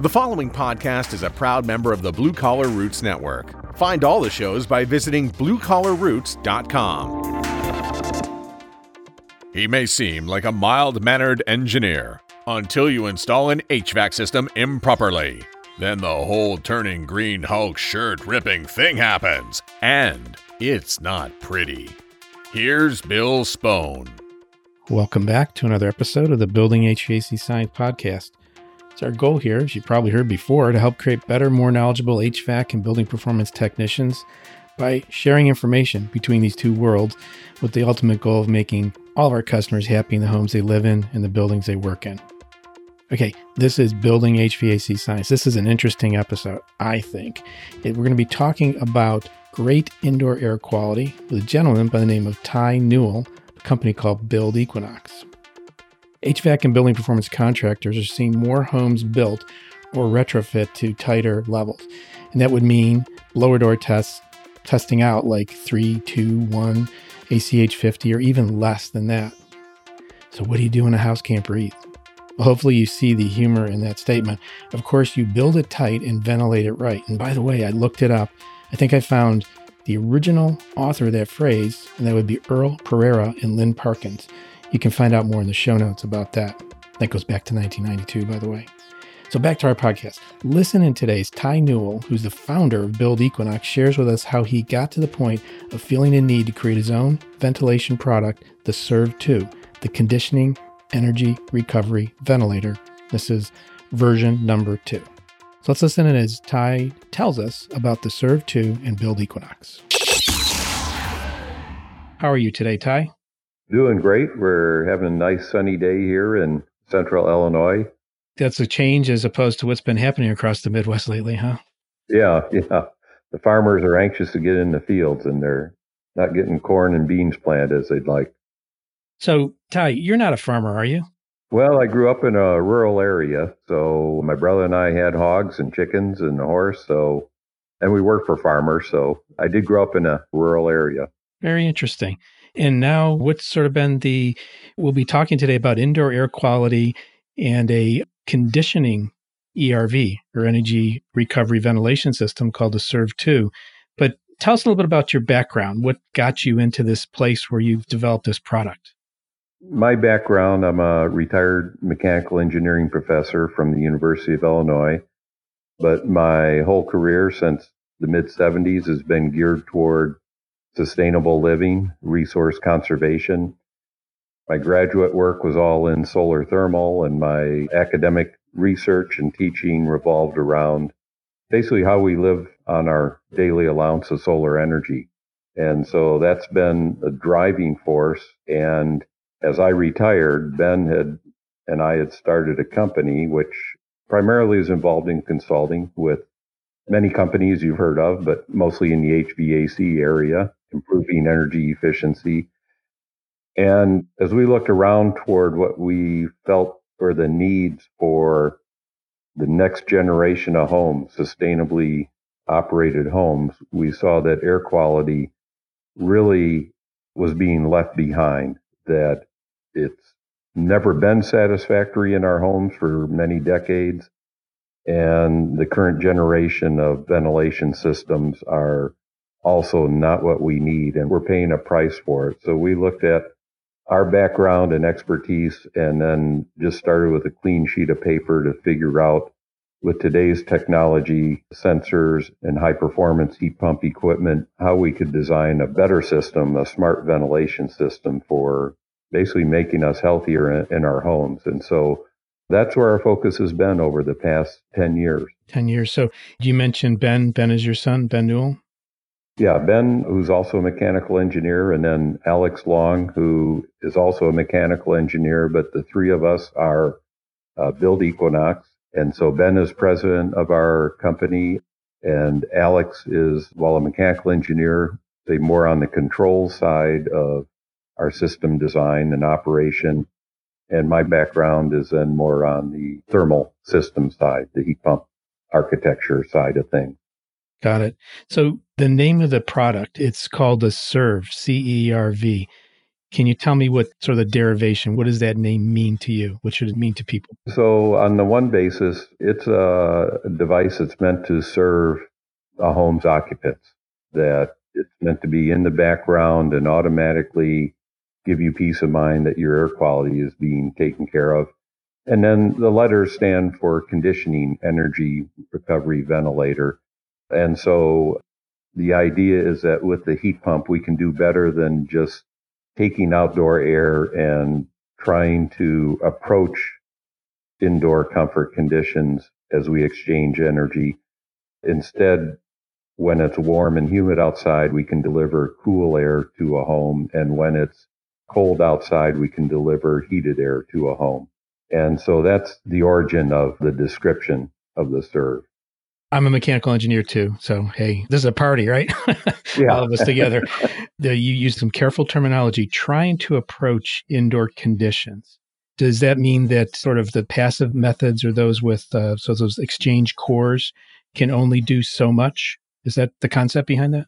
The following podcast is a proud member of the Blue Collar Roots Network. Find all the shows by visiting bluecollarroots.com. He may seem like a mild mannered engineer until you install an HVAC system improperly. Then the whole turning green Hulk shirt ripping thing happens, and it's not pretty. Here's Bill Spohn. Welcome back to another episode of the Building HVAC Science Podcast. It's our goal here, as you probably heard before, to help create better, more knowledgeable HVAC and building performance technicians by sharing information between these two worlds with the ultimate goal of making all of our customers happy in the homes they live in and the buildings they work in. Okay, this is Building HVAC Science. This is an interesting episode, I think. We're going to be talking about great indoor air quality with a gentleman by the name of Ty Newell, company called Build Equinox. HVAC and building performance contractors are seeing more homes built or retrofit to tighter levels. And that would mean blower door tests, testing out like 3, 2, 1, ACH 50, or even less than that. So, what do you do when a house can't breathe? Well, hopefully, you see the humor in that statement. Of course, you build it tight and ventilate it right. And by the way, I looked it up. I think I found the original author of that phrase, and that would be Earl Pereira and Lynn Parkins. You can find out more in the show notes about that. That goes back to 1992, by the way. So back to our podcast. Listen in today's Ty Newell, who's the founder of Build Equinox, shares with us how he got to the point of feeling a need to create his own ventilation product, the CERV 2, the conditioning energy recovery ventilator. This is version number two. So let's listen in as Ty tells us about the CERV 2 and Build Equinox. How are you today, Ty? Doing great. We're having a nice sunny day here in central Illinois. That's a change as opposed to what's been happening across the Midwest lately, huh? Yeah, yeah. The farmers are anxious to get in the fields and they're not getting corn and beans planted as they'd like. So, Ty, you're not a farmer, are you? Well, I grew up in a rural area. So my brother and I had hogs and chickens and a horse. So, and we worked for farmers. So I did grow up in a rural area. Very interesting. And now, what's sort of been the, we'll be talking today about indoor air quality and a conditioning ERV or energy recovery ventilation system called the CERV 2. But tell us a little bit about your background. What got you into this place where you've developed this product? My background I'm a retired mechanical engineering professor from the University of Illinois, but my whole career since the mid 70s has been geared toward sustainable living, resource conservation. My graduate work was all in solar thermal, and my academic research and teaching revolved around basically how we live on our daily allowance of solar energy. And so that's been a driving force. And as I retired, Ben had and I had started a company which primarily is involved in consulting with many companies you've heard of, but mostly in the HVAC area improving energy efficiency. And as we looked around toward what we felt were the needs for the next generation of homes, sustainably operated homes, we saw that air quality really was being left behind, that it's never been satisfactory in our homes for many decades. And the current generation of ventilation systems are also not what we need, and we're paying a price for it. So we looked at our background and expertise and then just started with a clean sheet of paper to figure out with today's technology, sensors, and high performance heat pump equipment, how we could design a better system, a smart ventilation system for basically making us healthier in, in our homes. And so that's where our focus has been over the past 10 years. 10 years. So you mentioned Ben. Ben is your son, Ben Newell? Yeah, Ben, who's also a mechanical engineer, and then Alex Long, who is also a mechanical engineer. But the three of us are uh, Build Equinox. And so Ben is president of our company, and Alex is, while a mechanical engineer, say more on the control side of our system design and operation. And my background is then more on the thermal system side, the heat pump architecture side of things. Got it. So the name of the product, it's called a CERV, C E R V. Can you tell me what sort of the derivation, what does that name mean to you? What should it mean to people? So, on the one basis, it's a device that's meant to serve a home's occupants, that it's meant to be in the background and automatically give you peace of mind that your air quality is being taken care of. And then the letters stand for conditioning, energy, recovery, ventilator. And so the idea is that with the heat pump, we can do better than just taking outdoor air and trying to approach indoor comfort conditions as we exchange energy. Instead, when it's warm and humid outside, we can deliver cool air to a home. And when it's cold outside, we can deliver heated air to a home. And so that's the origin of the description of the CERV. I'm a mechanical engineer too. So, hey, this is a party, right? Yeah. All of us together. the, you use some careful terminology trying to approach indoor conditions. Does that mean that sort of the passive methods or those with, uh, so those exchange cores can only do so much? Is that the concept behind that?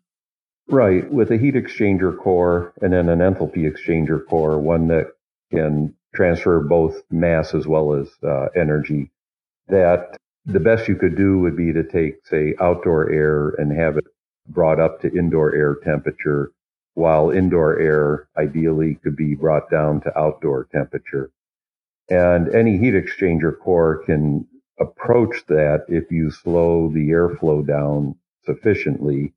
Right. With a heat exchanger core and then an enthalpy exchanger core, one that can transfer both mass as well as uh, energy, that the best you could do would be to take, say, outdoor air and have it brought up to indoor air temperature, while indoor air ideally could be brought down to outdoor temperature. And any heat exchanger core can approach that if you slow the airflow down sufficiently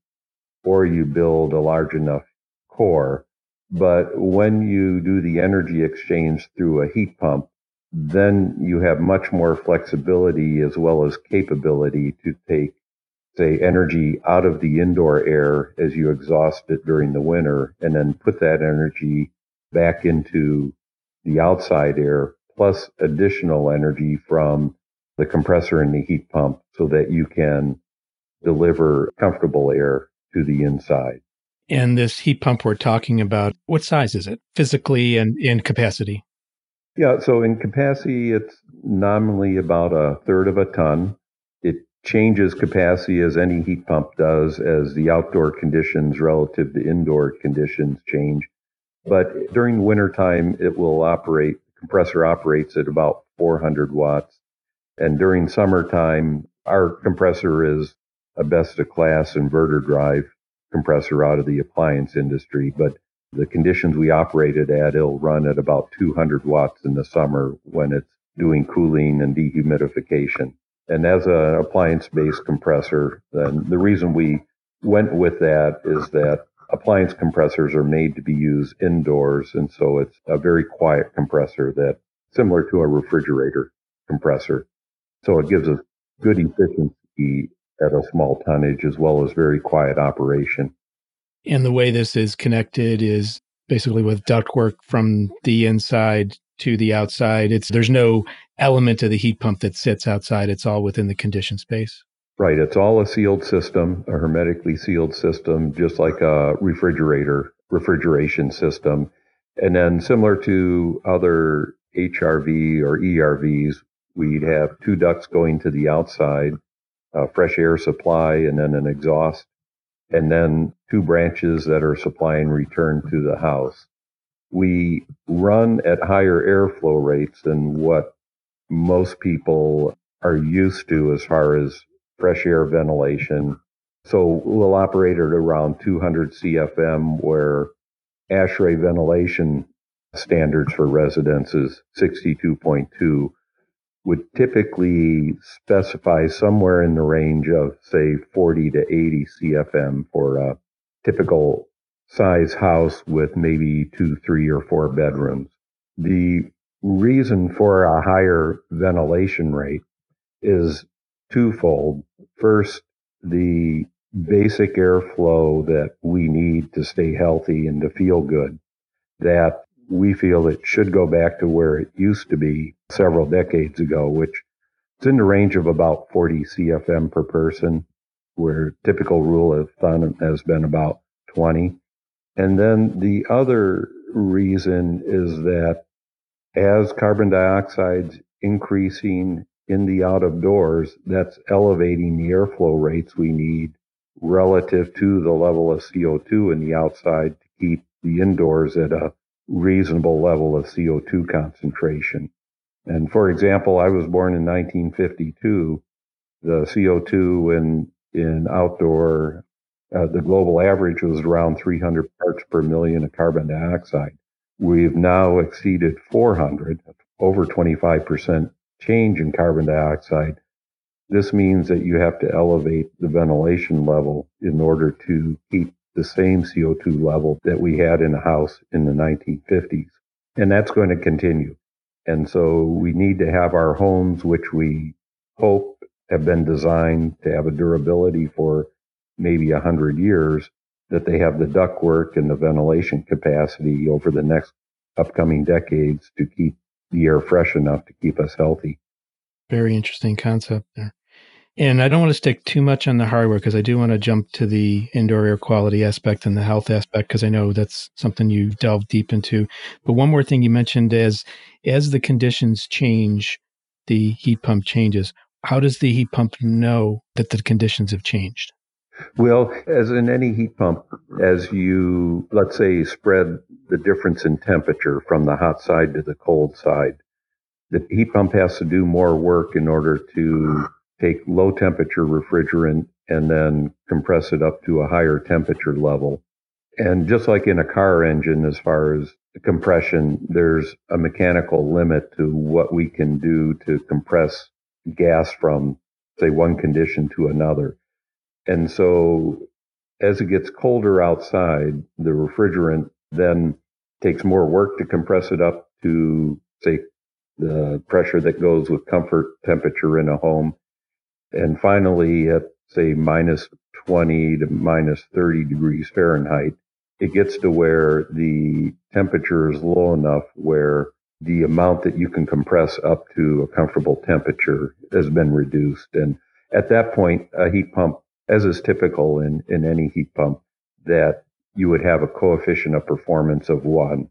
or you build a large enough core. But when you do the energy exchange through a heat pump, then you have much more flexibility as well as capability to take, say, energy out of the indoor air as you exhaust it during the winter and then put that energy back into the outside air plus additional energy from the compressor and the heat pump so that you can deliver comfortable air to the inside. And this heat pump we're talking about, what size is it physically and in capacity? Yeah, so in capacity, it's nominally about a third of a ton. It changes capacity as any heat pump does as the outdoor conditions relative to indoor conditions change. But during wintertime, it will operate, compressor operates at about 400 watts. And during summertime, our compressor is a best of class inverter drive compressor out of the appliance industry, but the conditions we operated at, it'll run at about 200 watts in the summer when it's doing cooling and dehumidification. And as an appliance based compressor, then the reason we went with that is that appliance compressors are made to be used indoors. And so it's a very quiet compressor that similar to a refrigerator compressor. So it gives us good efficiency at a small tonnage as well as very quiet operation. And the way this is connected is basically with ductwork from the inside to the outside. It's there's no element of the heat pump that sits outside. It's all within the conditioned space. Right. It's all a sealed system, a hermetically sealed system, just like a refrigerator refrigeration system. And then similar to other HRV or ERVs, we'd have two ducts going to the outside, a fresh air supply, and then an exhaust and then two branches that are supplying return to the house. We run at higher airflow rates than what most people are used to as far as fresh air ventilation. So we'll operate at around 200 CFM, where ASHRAE ventilation standards for residents is 62.2 would typically specify somewhere in the range of, say, 40 to 80 CFM for a typical size house with maybe two, three, or four bedrooms. The reason for a higher ventilation rate is twofold. First, the basic airflow that we need to stay healthy and to feel good. That we feel it should go back to where it used to be several decades ago, which is in the range of about 40 CFM per person, where typical rule of thumb has been about 20. And then the other reason is that as carbon dioxide's increasing in the out of doors, that's elevating the airflow rates we need relative to the level of CO2 in the outside to keep the indoors at a reasonable level of CO2 concentration. And for example, I was born in 1952. The CO2 in, in outdoor, uh, the global average was around 300 parts per million of carbon dioxide. We've now exceeded 400, over 25% change in carbon dioxide. This means that you have to elevate the ventilation level in order to keep the same CO2 level that we had in the house in the 1950s. And that's going to continue. And so we need to have our homes, which we hope have been designed to have a durability for maybe a hundred years, that they have the ductwork and the ventilation capacity over the next upcoming decades to keep the air fresh enough to keep us healthy. Very interesting concept there. And I don't want to stick too much on the hardware because I do want to jump to the indoor air quality aspect and the health aspect because I know that's something you delve deep into. But one more thing you mentioned is as the conditions change, the heat pump changes. How does the heat pump know that the conditions have changed? Well, as in any heat pump, as you, let's say, spread the difference in temperature from the hot side to the cold side, the heat pump has to do more work in order to take low temperature refrigerant and then compress it up to a higher temperature level. And just like in a car engine, as far as compression, there's a mechanical limit to what we can do to compress gas from, say, one condition to another. And so as it gets colder outside, the refrigerant then takes more work to compress it up to, say, the pressure that goes with comfort temperature in a home. And finally, at say minus 20 to minus 30 degrees Fahrenheit, it gets to where the temperature is low enough where the amount that you can compress up to a comfortable temperature has been reduced. And at that point, a heat pump, as is typical in, in any heat pump, that you would have a coefficient of performance of one,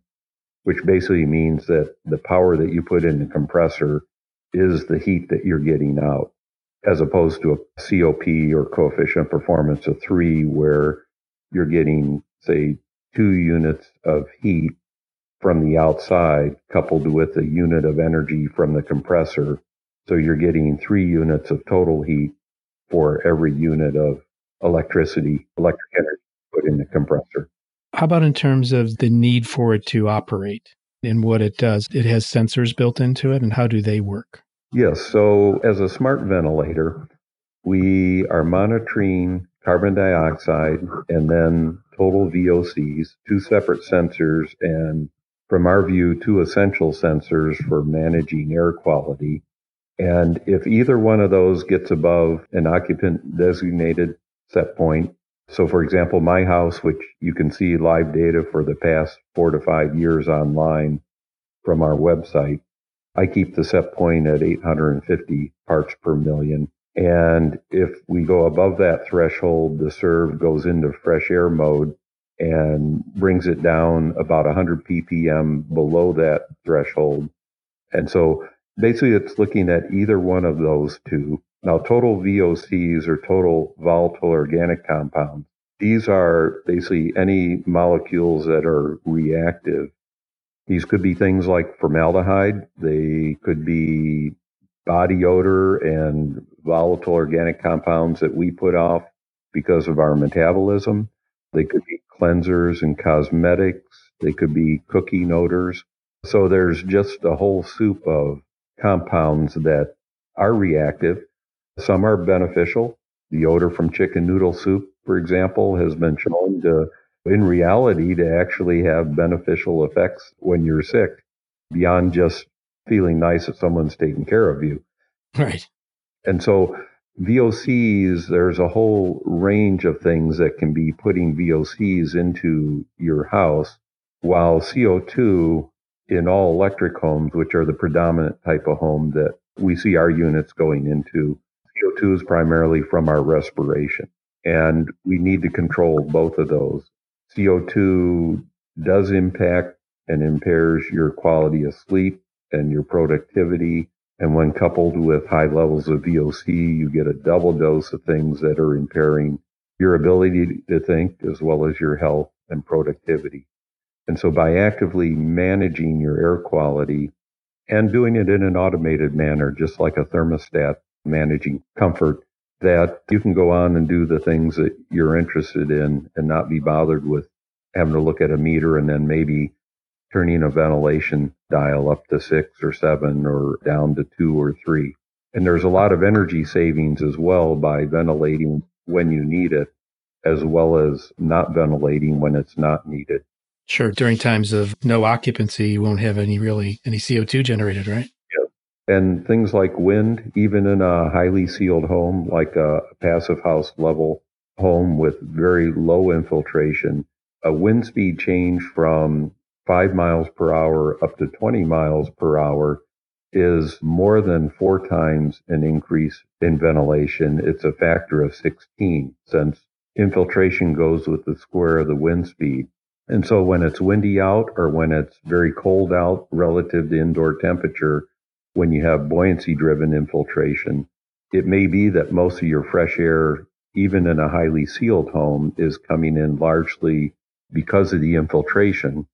which basically means that the power that you put in the compressor is the heat that you're getting out as opposed to a COP or coefficient performance of three, where you're getting, say, two units of heat from the outside coupled with a unit of energy from the compressor. So you're getting three units of total heat for every unit of electricity, electric energy put in the compressor. How about in terms of the need for it to operate and what it does? It has sensors built into it, and how do they work? Yes. So as a smart ventilator, we are monitoring carbon dioxide and then total VOCs, two separate sensors, and from our view, two essential sensors for managing air quality. And if either one of those gets above an occupant designated set point, so for example, my house, which you can see live data for the past four to five years online from our website, I keep the set point at 850 parts per million. And if we go above that threshold, the CERV goes into fresh air mode and brings it down about 100 ppm below that threshold. And so basically it's looking at either one of those two. Now, total VOCs or total volatile organic compounds. These are basically any molecules that are reactive these could be things like formaldehyde. They could be body odor and volatile organic compounds that we put off because of our metabolism. They could be cleansers and cosmetics. They could be cooking odors. So there's just a whole soup of compounds that are reactive. Some are beneficial. The odor from chicken noodle soup, for example, has been shown to in reality to actually have beneficial effects when you're sick beyond just feeling nice that someone's taking care of you. Right. And so VOCs, there's a whole range of things that can be putting VOCs into your house, while CO2 in all electric homes, which are the predominant type of home that we see our units going into, CO2 is primarily from our respiration. And we need to control both of those. CO2 does impact and impairs your quality of sleep and your productivity. And when coupled with high levels of VOC, you get a double dose of things that are impairing your ability to think as well as your health and productivity. And so by actively managing your air quality and doing it in an automated manner, just like a thermostat managing comfort, that you can go on and do the things that you're interested in and not be bothered with having to look at a meter and then maybe turning a ventilation dial up to six or seven or down to two or three. And there's a lot of energy savings as well by ventilating when you need it, as well as not ventilating when it's not needed. Sure. During times of no occupancy, you won't have any really any CO2 generated, right? And things like wind, even in a highly sealed home, like a passive house level home with very low infiltration, a wind speed change from five miles per hour up to 20 miles per hour is more than four times an increase in ventilation. It's a factor of 16 since infiltration goes with the square of the wind speed. And so when it's windy out or when it's very cold out relative to indoor temperature, when you have buoyancy driven infiltration, it may be that most of your fresh air, even in a highly sealed home, is coming in largely because of the infiltration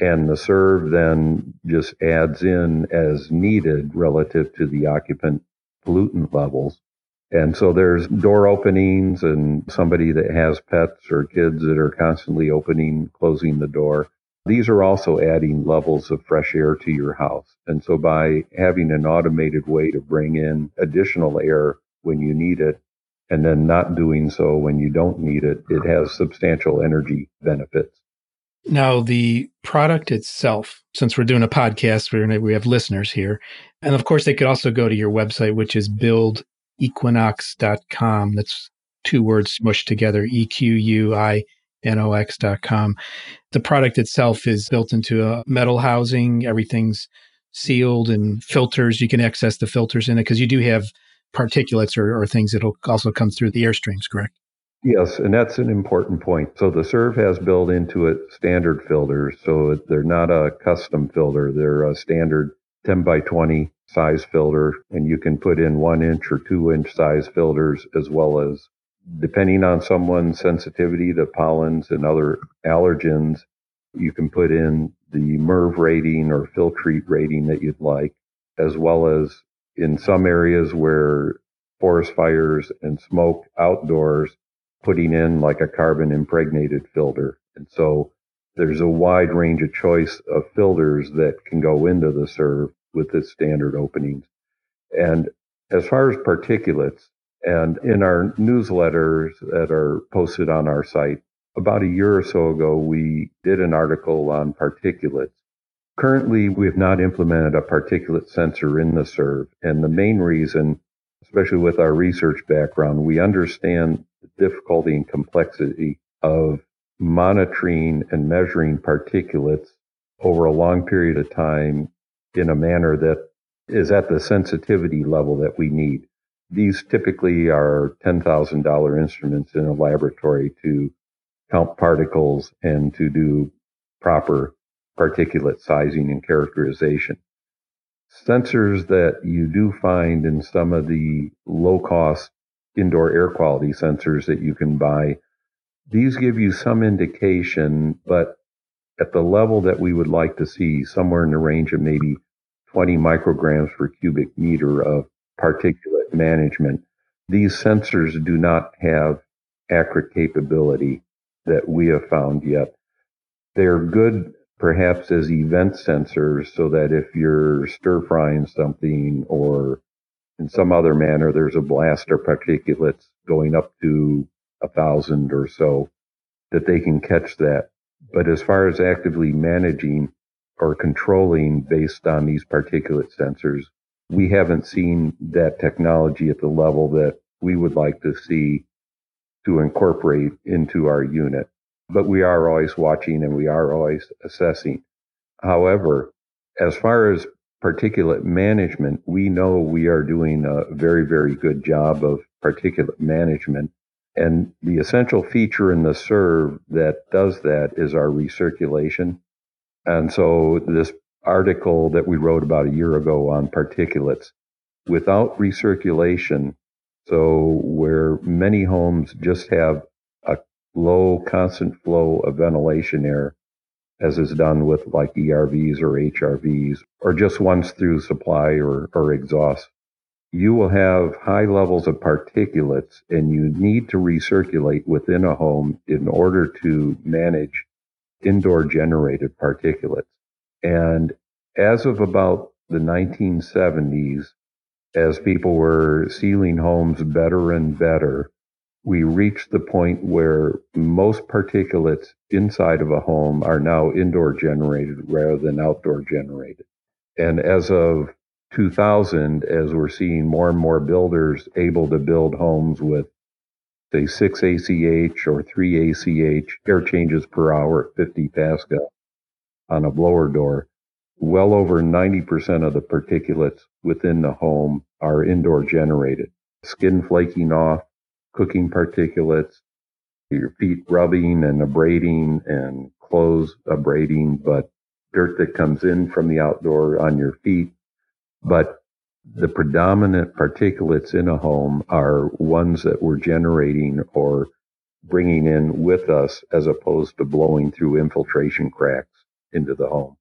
and the CERV then just adds in as needed relative to the occupant pollutant levels. And so there's door openings and somebody that has pets or kids that are constantly opening, closing the door. These are also adding levels of fresh air to your house. And so by having an automated way to bring in additional air when you need it and then not doing so when you don't need it, it has substantial energy benefits. Now, the product itself, since we're doing a podcast, we have listeners here. And of course, they could also go to your website, which is buildequinox.com. That's two words smushed together E Q U I N O X.com. The product itself is built into a metal housing, everything's sealed and filters. You can access the filters in it because you do have particulates or, or things that'll also come through the airstreams, correct? Yes, and that's an important point. So the CERV has built into it standard filters. So they're not a custom filter. They're a standard 10 by 20 size filter. And you can put in one inch or two inch size filters as well as depending on someone's sensitivity to pollens and other allergens, you can put in the MERV rating or Filtrete rating that you'd like, as well as in some areas where forest fires and smoke outdoors, putting in like a carbon impregnated filter. And so there's a wide range of choice of filters that can go into the CERV with the standard openings. And as far as particulates, and in our newsletters that are posted on our site, about a year or so ago, we did an article on particulates. Currently, we have not implemented a particulate sensor in the CERV. And the main reason, especially with our research background, we understand the difficulty and complexity of monitoring and measuring particulates over a long period of time in a manner that is at the sensitivity level that we need. These typically are $10,000 instruments in a laboratory to count particles and to do proper particulate sizing and characterization. Sensors that you do find in some of the low cost indoor air quality sensors that you can buy. These give you some indication, but at the level that we would like to see, somewhere in the range of maybe 20 micrograms per cubic meter of particulate management, these sensors do not have accurate capability that we have found yet. They're good perhaps as event sensors so that if you're stir frying something or in some other manner, there's a blast or particulates going up to a thousand or so that they can catch that. But as far as actively managing or controlling based on these particulate sensors, we haven't seen that technology at the level that we would like to see to incorporate into our unit. But we are always watching and we are always assessing. However, as far as particulate management, we know we are doing a very, very good job of particulate management. And the essential feature in the CERV that does that is our recirculation. And so this article that we wrote about a year ago on particulates, without recirculation, so where many homes just have a low constant flow of ventilation air, as is done with like ERVs or HRVs, or just once through supply or, or exhaust. You will have high levels of particulates and you need to recirculate within a home in order to manage indoor generated particulates. And as of about the 1970s, as people were sealing homes better and better, we reached the point where most particulates inside of a home are now indoor generated rather than outdoor generated. And as of 2000, as we're seeing more and more builders able to build homes with, say, 6 ACH or 3 ACH air changes per hour at 50 Pascal on a blower door, well over 90% of the particulates within the home are indoor generated. Skin flaking off, cooking particulates, your feet rubbing and abrading and clothes abrading, but dirt that comes in from the outdoor on your feet. But the predominant particulates in a home are ones that we're generating or bringing in with us as opposed to blowing through infiltration cracks into the home.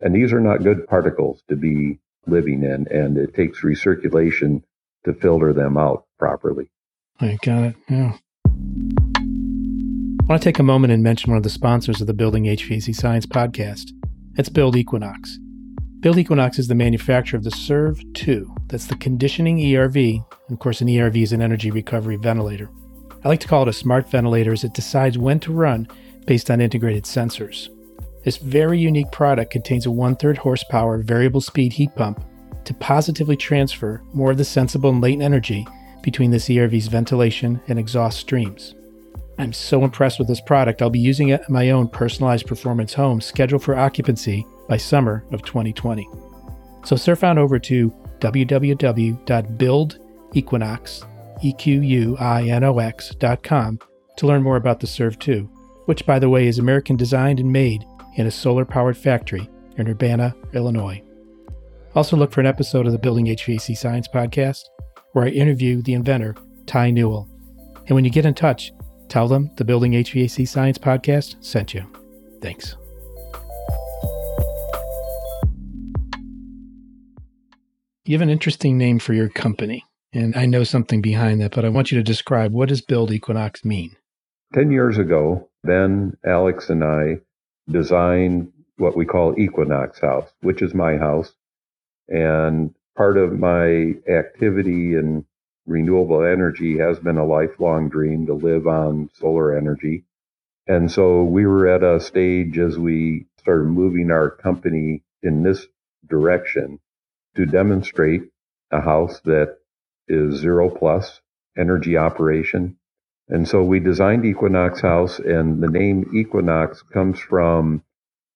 And these are not good particles to be living in, and it takes recirculation to filter them out properly. I got it. Yeah. I want to take a moment and mention one of the sponsors of the Building HVAC Science podcast. It's Build Equinox. Build Equinox is the manufacturer of the CERV 2. That's the conditioning ERV. Of course, an ERV is an energy recovery ventilator. I like to call it a smart ventilator as it decides when to run based on integrated sensors. This very unique product contains a one third horsepower variable speed heat pump to positively transfer more of the sensible and latent energy between this ERV's ventilation and exhaust streams. I'm so impressed with this product, I'll be using it in my own personalized performance home scheduled for occupancy by summer of 2020. So surf on over to www.buildequinox.com to learn more about the CERV 2, which, by the way, is American designed and made in a solar powered factory in Urbana, Illinois. Also, look for an episode of the Building HVAC Science podcast where I interview the inventor, Ty Newell. And when you get in touch, tell them the Building HVAC Science podcast sent you. Thanks. You have an interesting name for your company, and I know something behind that, but I want you to describe what does Build Equinox mean? 10 years ago, Ben, Alex, and I designed what we call Equinox House, which is my house. And part of my activity in renewable energy has been a lifelong dream to live on solar energy. And so we were at a stage as we started moving our company in this direction to demonstrate a house that is zero plus energy operation. And so we designed Equinox House, and the name Equinox comes from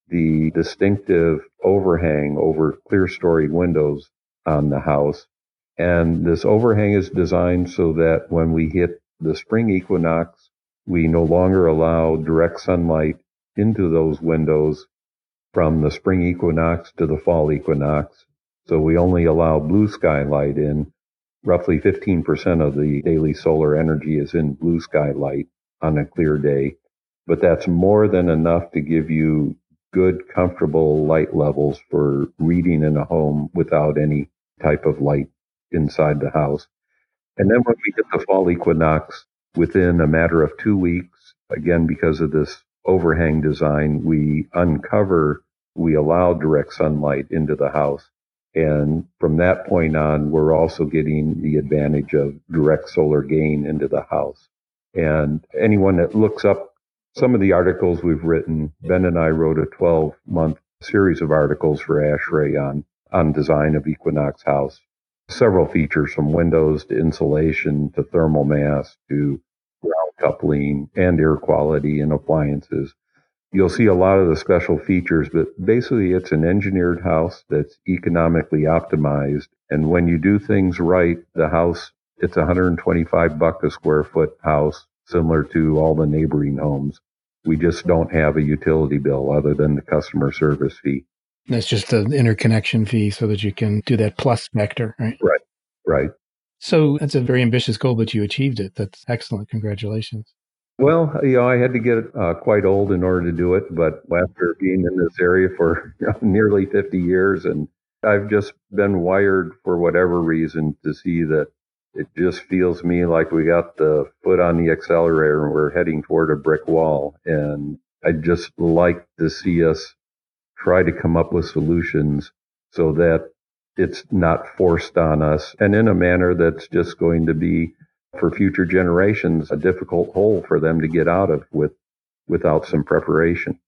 the distinctive overhang over clerestory windows on the house. And this overhang is designed so that when we hit the spring equinox, we no longer allow direct sunlight into those windows from the spring equinox to the fall equinox. So we only allow blue sky light in. Roughly 15% of the daily solar energy is in blue sky light on a clear day. But that's more than enough to give you good, comfortable light levels for reading in a home without any type of light inside the house. And then when we hit the fall equinox, within a matter of two weeks, again, because of this overhang design, we uncover, we allow direct sunlight into the house. And from that point on, we're also getting the advantage of direct solar gain into the house. And anyone that looks up some of the articles we've written, Ben and I wrote a 12 month series of articles for ASHRAE on on design of Equinox House. Several features from windows to insulation to thermal mass to ground coupling and air quality in appliances. You'll see a lot of the special features, but basically it's an engineered house that's economically optimized. And when you do things right, the house, it's 125 buck a square foot house, similar to all the neighboring homes. We just don't have a utility bill other than the customer service fee. That's just an interconnection fee so that you can do that plus vector, right? Right. Right. So that's a very ambitious goal, but you achieved it. That's excellent. Congratulations. Well, you know, I had to get uh, quite old in order to do it, but after being in this area for nearly 50 years, and I've just been wired for whatever reason to see that it just feels me like we got the foot on the accelerator and we're heading toward a brick wall. And I just like to see us try to come up with solutions so that it's not forced on us and in a manner that's just going to be for future generations a difficult hole for them to get out of with without some preparation.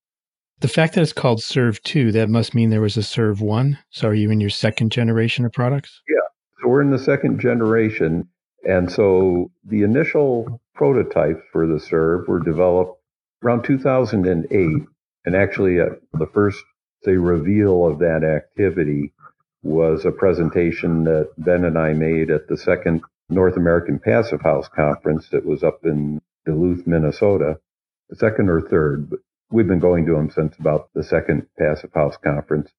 The fact that it's called CERV 2, that must mean there was a CERV 1. So are you in your second generation of products? Yeah. So we're in the second generation. And so the initial prototypes for the CERV were developed around 2008. And actually, uh, the first, say, reveal of that activity was a presentation that Ben and I made at the second North American Passive House Conference that was up in Duluth, Minnesota, the second or third, but we've been going to them since about the second Passive House Conference.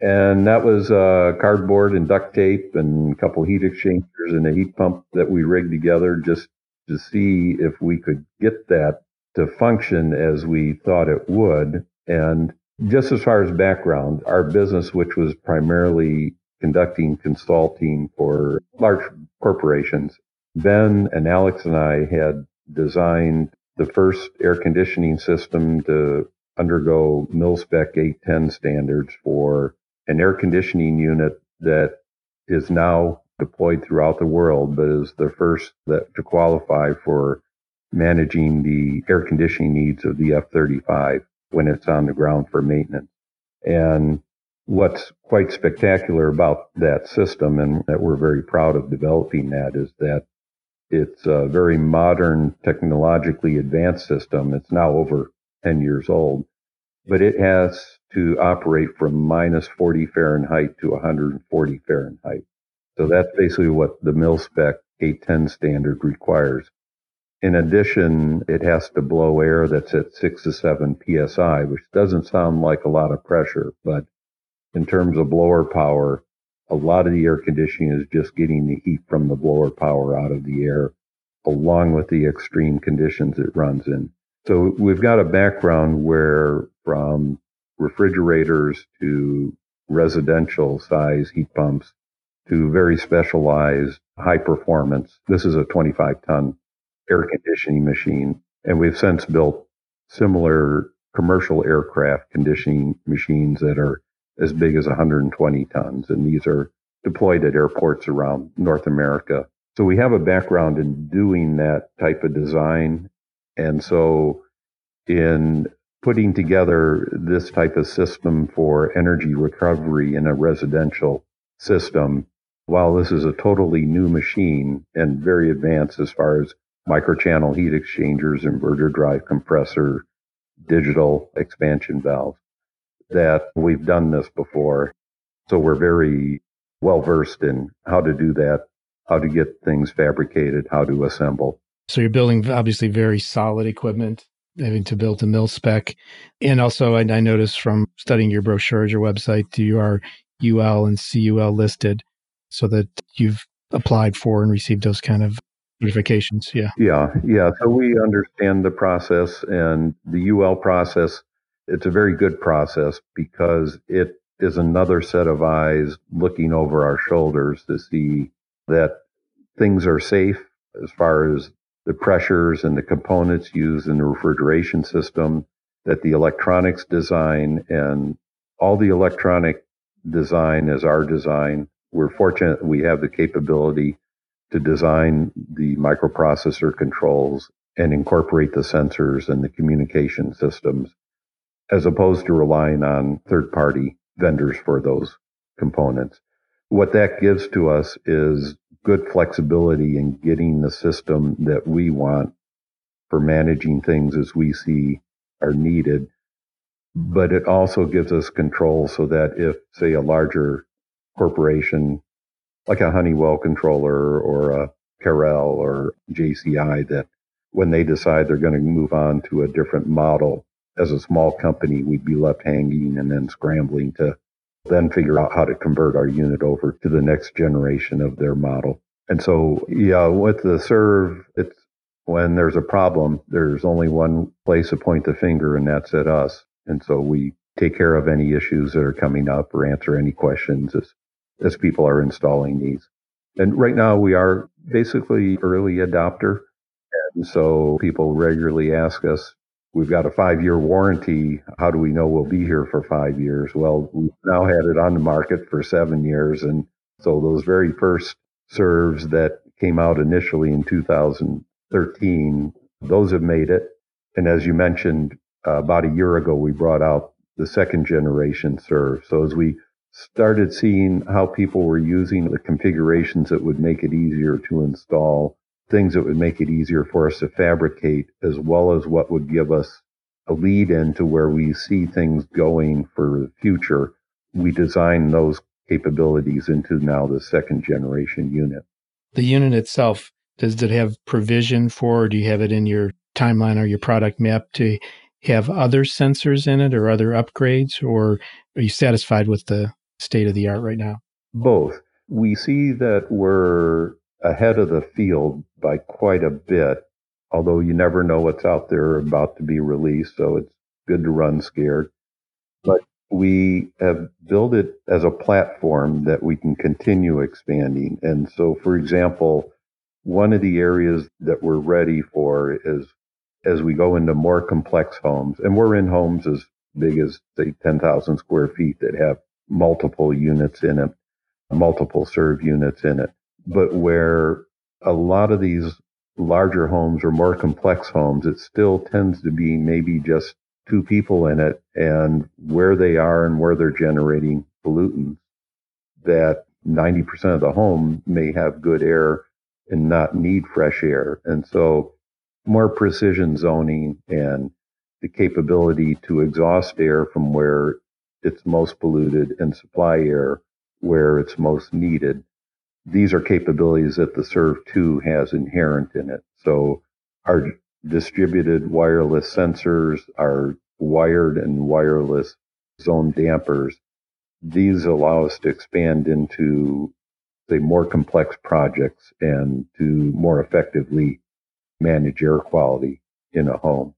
And that was uh, cardboard and duct tape and a couple heat exchangers and a heat pump that we rigged together just to see if we could get that to function as we thought it would. And just as far as background, our business, which was primarily conducting consulting for large corporations, Ben and Alex and I had designed the first air conditioning system to undergo mil spec 810 standards for an air conditioning unit that is now deployed throughout the world, but is the first that to qualify for managing the air conditioning needs of the F 35 when it's on the ground for maintenance. And what's quite spectacular about that system and that we're very proud of developing that is that it's a very modern, technologically advanced system. It's now over 10 years old, but it has to operate from minus 40 Fahrenheit to 140 Fahrenheit. So that's basically what the mil spec 810 standard requires. In addition, it has to blow air that's at six to seven psi, which doesn't sound like a lot of pressure, but in terms of blower power, a lot of the air conditioning is just getting the heat from the blower power out of the air, along with the extreme conditions it runs in. So we've got a background where from refrigerators to residential size heat pumps to very specialized high performance. This is a 25 ton air conditioning machine. And we've since built similar commercial aircraft conditioning machines that are as big as 120 tons. And these are deployed at airports around North America. So we have a background in doing that type of design. And so in putting together this type of system for energy recovery in a residential system, while this is a totally new machine and very advanced as far as microchannel heat exchangers, inverter drive compressor, digital expansion valves, that we've done this before. So we're very well versed in how to do that, how to get things fabricated, how to assemble. So you're building obviously very solid equipment, having to build a mil spec. And also, I, I noticed from studying your brochures, your website, you are UL and CUL listed so that you've applied for and received those kind of certifications. Yeah. Yeah. Yeah. So we understand the process and the UL process. It's a very good process because it is another set of eyes looking over our shoulders to see that things are safe as far as the pressures and the components used in the refrigeration system, that the electronics design and all the electronic design is our design. We're fortunate we have the capability to design the microprocessor controls and incorporate the sensors and the communication systems as opposed to relying on third party vendors for those components. What that gives to us is good flexibility in getting the system that we want for managing things as we see are needed. But it also gives us control so that if, say, a larger corporation like a Honeywell controller or a Carel or JCI that when they decide they're going to move on to a different model as a small company, we'd be left hanging and then scrambling to then figure out how to convert our unit over to the next generation of their model. And so, yeah, with the CERV, it's when there's a problem, there's only one place to point the finger, and that's at us. And so we take care of any issues that are coming up or answer any questions as, as people are installing these. And right now we are basically early adopter. And so people regularly ask us, we've got a five year warranty. How do we know we'll be here for five years? Well, we've now had it on the market for seven years. And so those very first CERVs that came out initially in 2013, those have made it. And as you mentioned, uh, about a year ago, we brought out the second generation CERV. So as we started seeing how people were using the configurations that would make it easier to install, things that would make it easier for us to fabricate, as well as what would give us a lead into where we see things going for the future, we design those capabilities into now the second generation unit. The unit itself, does it have provision for, do you have it in your timeline or your product map to have other sensors in it or other upgrades, or are you satisfied with the state of the art right now? Both. We see that we're ahead of the field by quite a bit, although you never know what's out there about to be released, so it's good to run scared. But we have built it as a platform that we can continue expanding. And so, for example, one of the areas that we're ready for is as we go into more complex homes, and we're in homes as big as, say, 10,000 square feet that have multiple units in it, multiple CERV units in it, but where a lot of these larger homes or more complex homes, it still tends to be maybe just two people in it and where they are and where they're generating pollutants that 90% of the home may have good air and not need fresh air. And so more precision zoning and the capability to exhaust air from where it's most polluted and supply air where it's most needed. These are capabilities that the CERV 2 has inherent in it. So our distributed wireless sensors, our wired and wireless zone dampers, these allow us to expand into say more complex projects and to more effectively manage air quality in a home.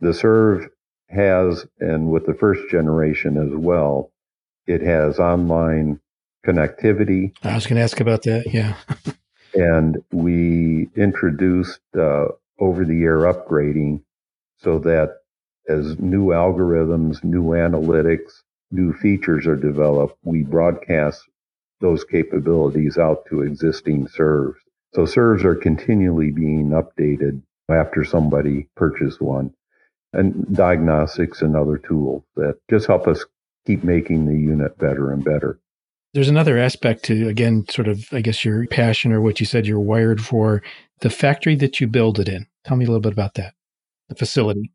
The CERV has, and with the first generation as well, it has online connectivity. I was going to ask about that. Yeah. and we introduced uh, over the air upgrading so that as new algorithms, new analytics, new features are developed, we broadcast those capabilities out to existing CERVs. So CERVs are continually being updated after somebody purchased one and diagnostics and other tools that just help us keep making the unit better and better. There's another aspect to, again, sort of, I guess, your passion or what you said you're wired for the factory that you build it in. Tell me a little bit about that, the facility.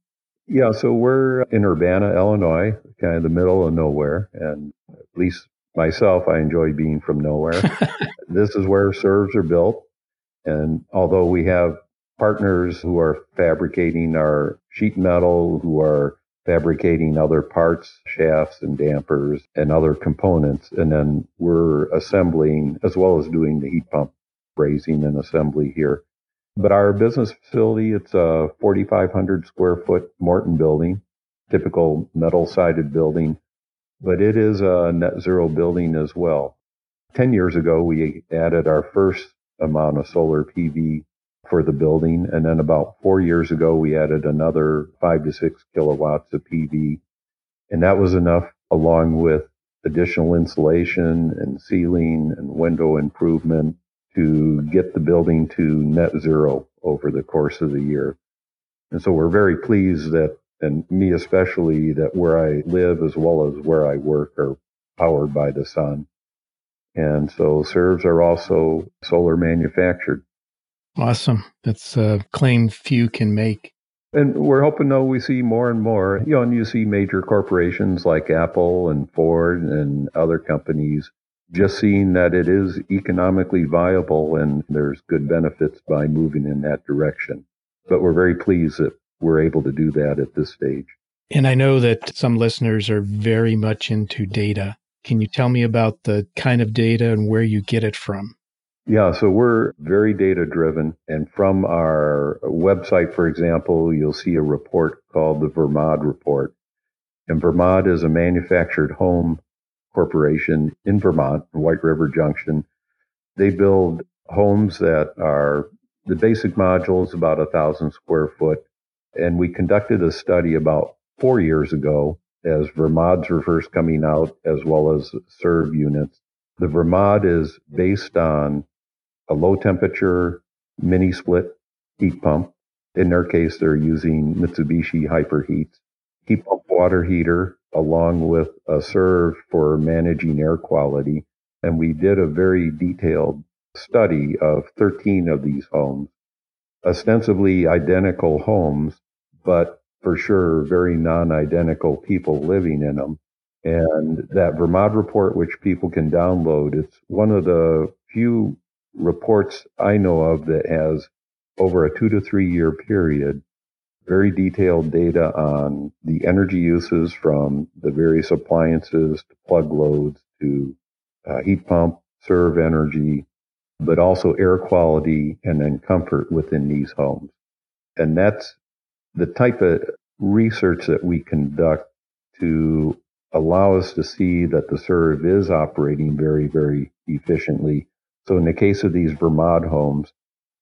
Yeah, so we're in Urbana, Illinois, kind of the middle of nowhere. And at least myself, I enjoy being from nowhere. this is where CERVs are built. And although we have partners who are fabricating our sheet metal, who are fabricating other parts, shafts and dampers and other components. And then we're assembling as well as doing the heat pump brazing and assembly here. But our business facility, it's a 4,500 square foot Morton building, typical metal sided building, but it is a net zero building as well. 10 years ago, we added our first amount of solar PV for the building. And then about four years ago, we added another five to six kilowatts of PV. And that was enough along with additional insulation and ceiling and window improvement to get the building to net zero over the course of the year. And so we're very pleased that, and me especially, that where I live as well as where I work are powered by the sun. And so CERVs are also solar manufactured. Awesome. That's a claim few can make. And we're hoping though we see more and more, you know, and you see major corporations like Apple and Ford and other companies just seeing that it is economically viable and there's good benefits by moving in that direction. But we're very pleased that we're able to do that at this stage. And I know that some listeners are very much into data. Can you tell me about the kind of data and where you get it from? Yeah, so we're very data driven. And from our website, for example, you'll see a report called the Vermod Report. And Vermod is a manufactured home corporation in Vermont, White River Junction. They build homes that are the basic module is about a thousand square foot. And we conducted a study about four years ago as Vermods were first coming out, as well as CERV units. The Vermod is based on a low temperature mini split heat pump. In their case, they're using Mitsubishi Hyperheat Heat pump water heater along with a CERV for managing air quality. And we did a very detailed study of 13 of these homes, ostensibly identical homes, but for sure very non identical people living in them. And that Vermod report, which people can download, it's one of the few reports I know of that has over a two to three year period, very detailed data on the energy uses from the various appliances to plug loads to uh, heat pump, CERV energy, but also air quality and then comfort within these homes. And that's the type of research that we conduct to allow us to see that the CERV is operating very, very efficiently so in the case of these Vermod homes,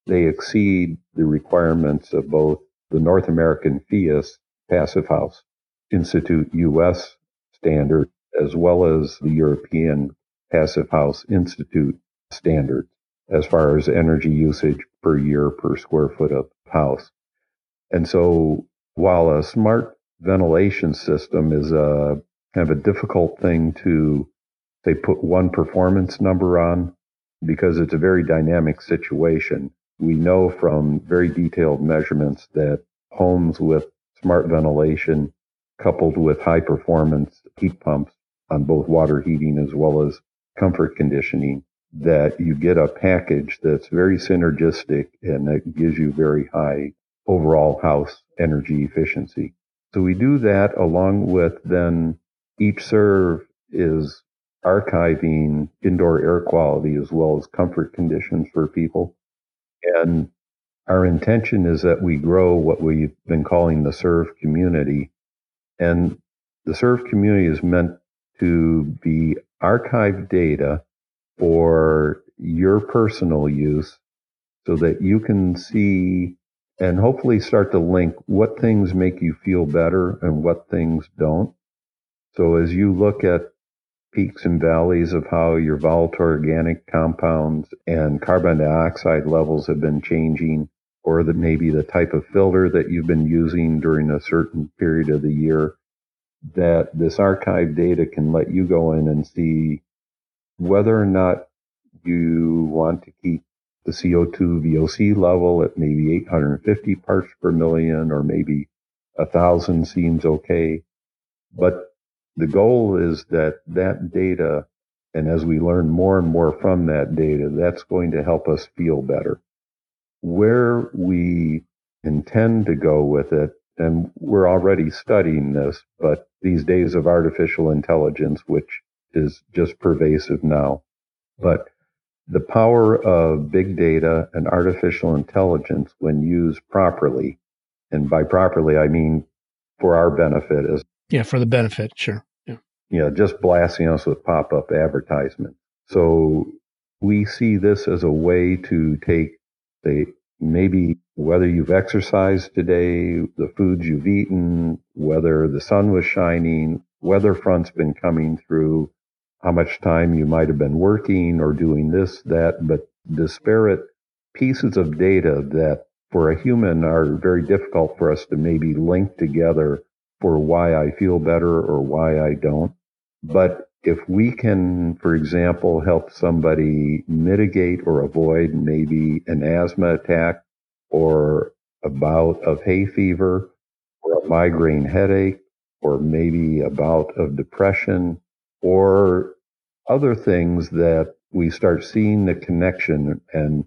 they exceed the requirements of both the North American PHIUS Passive House Institute US standard as well as the European Passive House Institute standard as far as energy usage per year per square foot of house. And so while a smart ventilation system is a kind of a difficult thing to they put one performance number on, because it's a very dynamic situation. We know from very detailed measurements that homes with smart ventilation coupled with high performance heat pumps on both water heating as well as comfort conditioning that you get a package that's very synergistic and that gives you very high overall house energy efficiency. So we do that along with then each CERV is archiving indoor air quality as well as comfort conditions for people. And our intention is that we grow what we've been calling the CERV community. And the CERV community is meant to be archived data for your personal use so that you can see and hopefully start to link what things make you feel better and what things don't. So as you look at peaks and valleys of how your volatile organic compounds and carbon dioxide levels have been changing, or that maybe the type of filter that you've been using during a certain period of the year, that this archive data can let you go in and see whether or not you want to keep the CO2 VOC level at maybe 850 parts per million or maybe a thousand seems okay. But the goal is that that data, and as we learn more and more from that data, that's going to help us feel better. Where we intend to go with it, and we're already studying this, but these days of artificial intelligence, which is just pervasive now, but the power of big data and artificial intelligence when used properly, and by properly, I mean for our benefit as yeah, for the benefit, sure Yeah. know, just blasting us with pop up advertisements. So we see this as a way to take the maybe whether you've exercised today, the foods you've eaten, whether the sun was shining, weather front's been coming through, how much time you might have been working or doing this, that, but disparate pieces of data that for a human are very difficult for us to maybe link together for why I feel better or why I don't. But if we can, for example, help somebody mitigate or avoid maybe an asthma attack or a bout of hay fever or a migraine headache or maybe a bout of depression or other things that we start seeing the connection and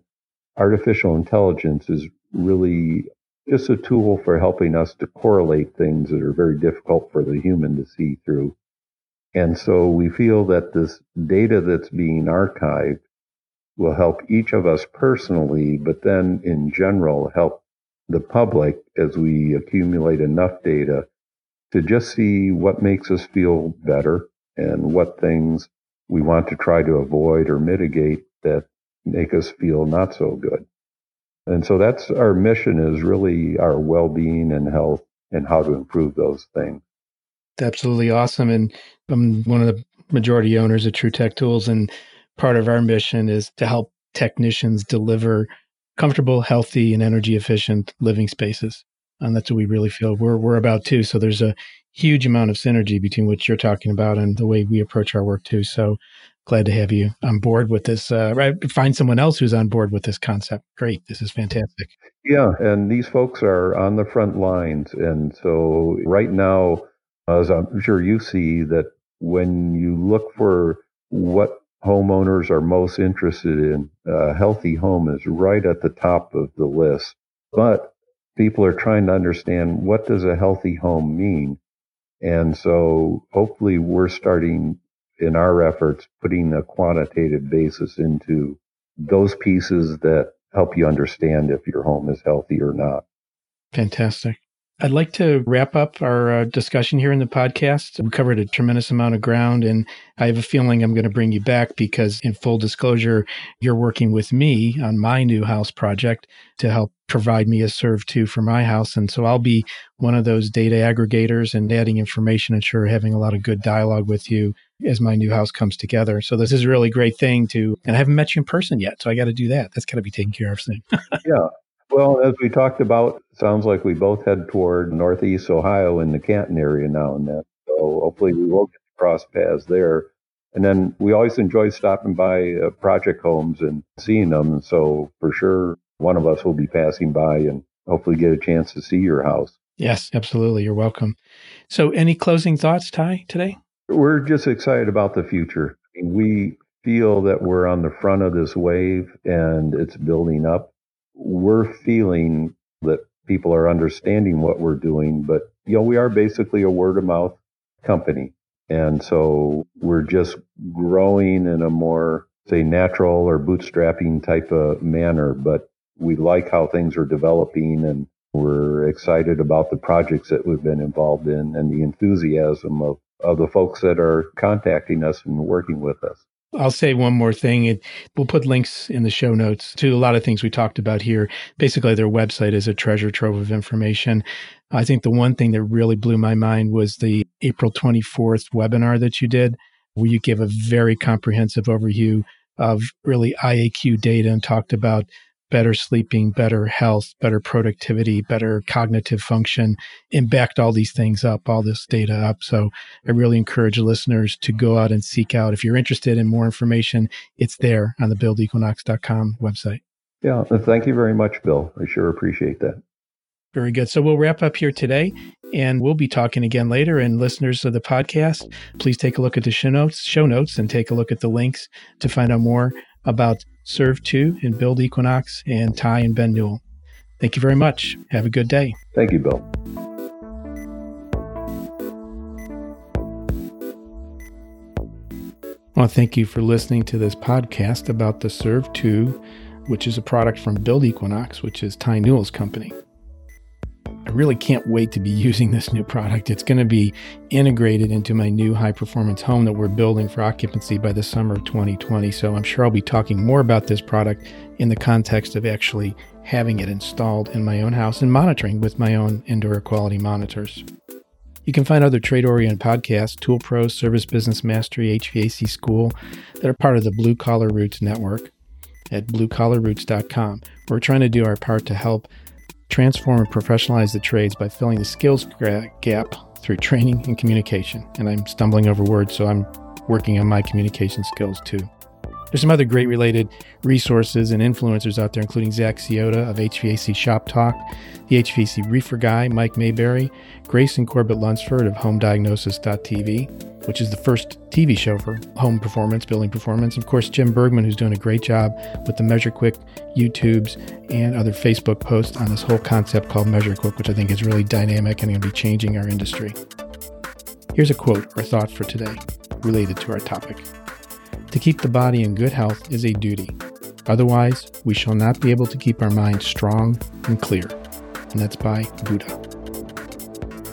artificial intelligence is really just a tool for helping us to correlate things that are very difficult for the human to see through. And so we feel that this data that's being archived will help each of us personally, but then in general help the public as we accumulate enough data to just see what makes us feel better and what things we want to try to avoid or mitigate that make us feel not so good. And so that's our mission is really our well-being and health and how to improve those things. Absolutely awesome. And I'm one of the majority owners of True Tech Tools and part of our mission is to help technicians deliver comfortable, healthy, and energy efficient living spaces. And that's what we really feel we're, we're about too. So there's a huge amount of synergy between what you're talking about and the way we approach our work too. So glad to have you on board with this. Uh, right, find someone else who's on board with this concept. Great. This is fantastic. Yeah. And these folks are on the front lines. And so right now, as I'm sure you see that when you look for what homeowners are most interested in, a healthy home is right at the top of the list. But people are trying to understand what does a healthy home mean? And so hopefully we're starting in our efforts putting a quantitative basis into those pieces that help you understand if your home is healthy or not. Fantastic. I'd like to wrap up our uh, discussion here in the podcast. We covered a tremendous amount of ground, and I have a feeling I'm going to bring you back because, in full disclosure, you're working with me on my new house project to help provide me a CERV 2 for my house. And so I'll be one of those data aggregators and adding information and sure having a lot of good dialogue with you as my new house comes together. So this is a really great thing to, and I haven't met you in person yet. So I got to do that. That's got to be taken care of soon. yeah. Well, as we talked about, sounds like we both head toward Northeast Ohio in the Canton area now and then. So hopefully we will get to cross paths there. And then we always enjoy stopping by uh, project homes and seeing them. So for sure, one of us will be passing by and hopefully get a chance to see your house. Yes, absolutely. You're welcome. So, any closing thoughts, Ty, today? We're just excited about the future. We feel that we're on the front of this wave and it's building up we're feeling that people are understanding what we're doing, but you know, we are basically a word of mouth company. And so we're just growing in a more, say, natural or bootstrapping type of manner, but we like how things are developing and we're excited about the projects that we've been involved in and the enthusiasm of, of the folks that are contacting us and working with us. I'll say one more thing. It, we'll put links in the show notes to a lot of things we talked about here. Basically, their website is a treasure trove of information. I think the one thing that really blew my mind was the April 24th webinar that you did, where you gave a very comprehensive overview of really IAQ data and talked about better sleeping, better health, better productivity, better cognitive function, and backed all these things up, all this data up. So I really encourage listeners to go out and seek out. If you're interested in more information, it's there on the buildequinox.com website. Yeah. Uh, thank you very much, Bill. I sure appreciate that. Very good. So we'll wrap up here today and we'll be talking again later. And listeners of the podcast, please take a look at the show notes, show notes and take a look at the links to find out more about CERV 2 and Build Equinox and Ty and Ben Newell. Thank you very much. Have a good day. Thank you, Bill. Well, thank you for listening to this podcast about the CERV 2, which is a product from Build Equinox, which is Ty Newell's company. I really can't wait to be using this new product. It's going to be integrated into my new high performance home that we're building for occupancy by the summer of 2020. So I'm sure I'll be talking more about this product in the context of actually having it installed in my own house and monitoring with my own indoor quality monitors. You can find other trade oriented podcasts, Tool Pro, Service Business Mastery, HVAC School, that are part of the Blue Collar Roots network at bluecollarroots.com. We're trying to do our part to help transform and professionalize the trades by filling the skills gap through training and communication. And I'm stumbling over words, so I'm working on my communication skills too. There's some other great related resources and influencers out there, including Zach Ciota of HVAC Shop Talk, the HVAC Reefer Guy, Mike Mayberry, Grace and Corbett Lunsford of HomeDiagnosis.tv, which is the first TV show for home performance, building performance. Of course, Jim Bergman, who's doing a great job with the Measure Quick YouTubes and other Facebook posts on this whole concept called Measure Quick, which I think is really dynamic and going to be changing our industry. Here's a quote or thought for today related to our topic. To keep the body in good health is a duty. Otherwise, we shall not be able to keep our minds strong and clear. And that's by Buddha.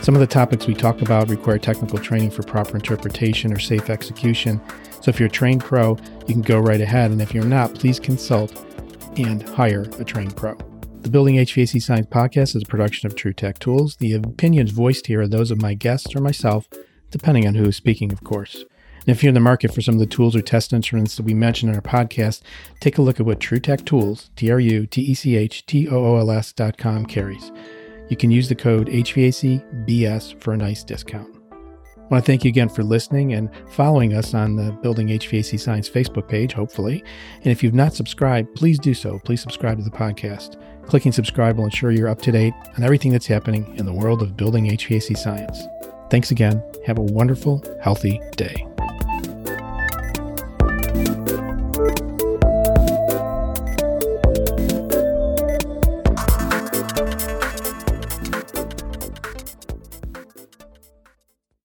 Some of the topics we talk about require technical training for proper interpretation or safe execution. So if you're a trained pro, you can go right ahead. And if you're not, please consult and hire a trained pro. The Building HVAC Science podcast is a production of True Tech Tools. The opinions voiced here are those of my guests or myself, depending on who is speaking, of course. And if you're in the market for some of the tools or test instruments that we mentioned in our podcast, take a look at what True Tech Tools, T R U T E C H T O O L S dot com carries. You can use the code HVACBS for a nice discount. I want to thank you again for listening and following us on the Building HVAC Science Facebook page, hopefully. And if you've not subscribed, please do so. Please subscribe to the podcast. Clicking subscribe will ensure you're up to date on everything that's happening in the world of building HVAC science. Thanks again. Have a wonderful, healthy day.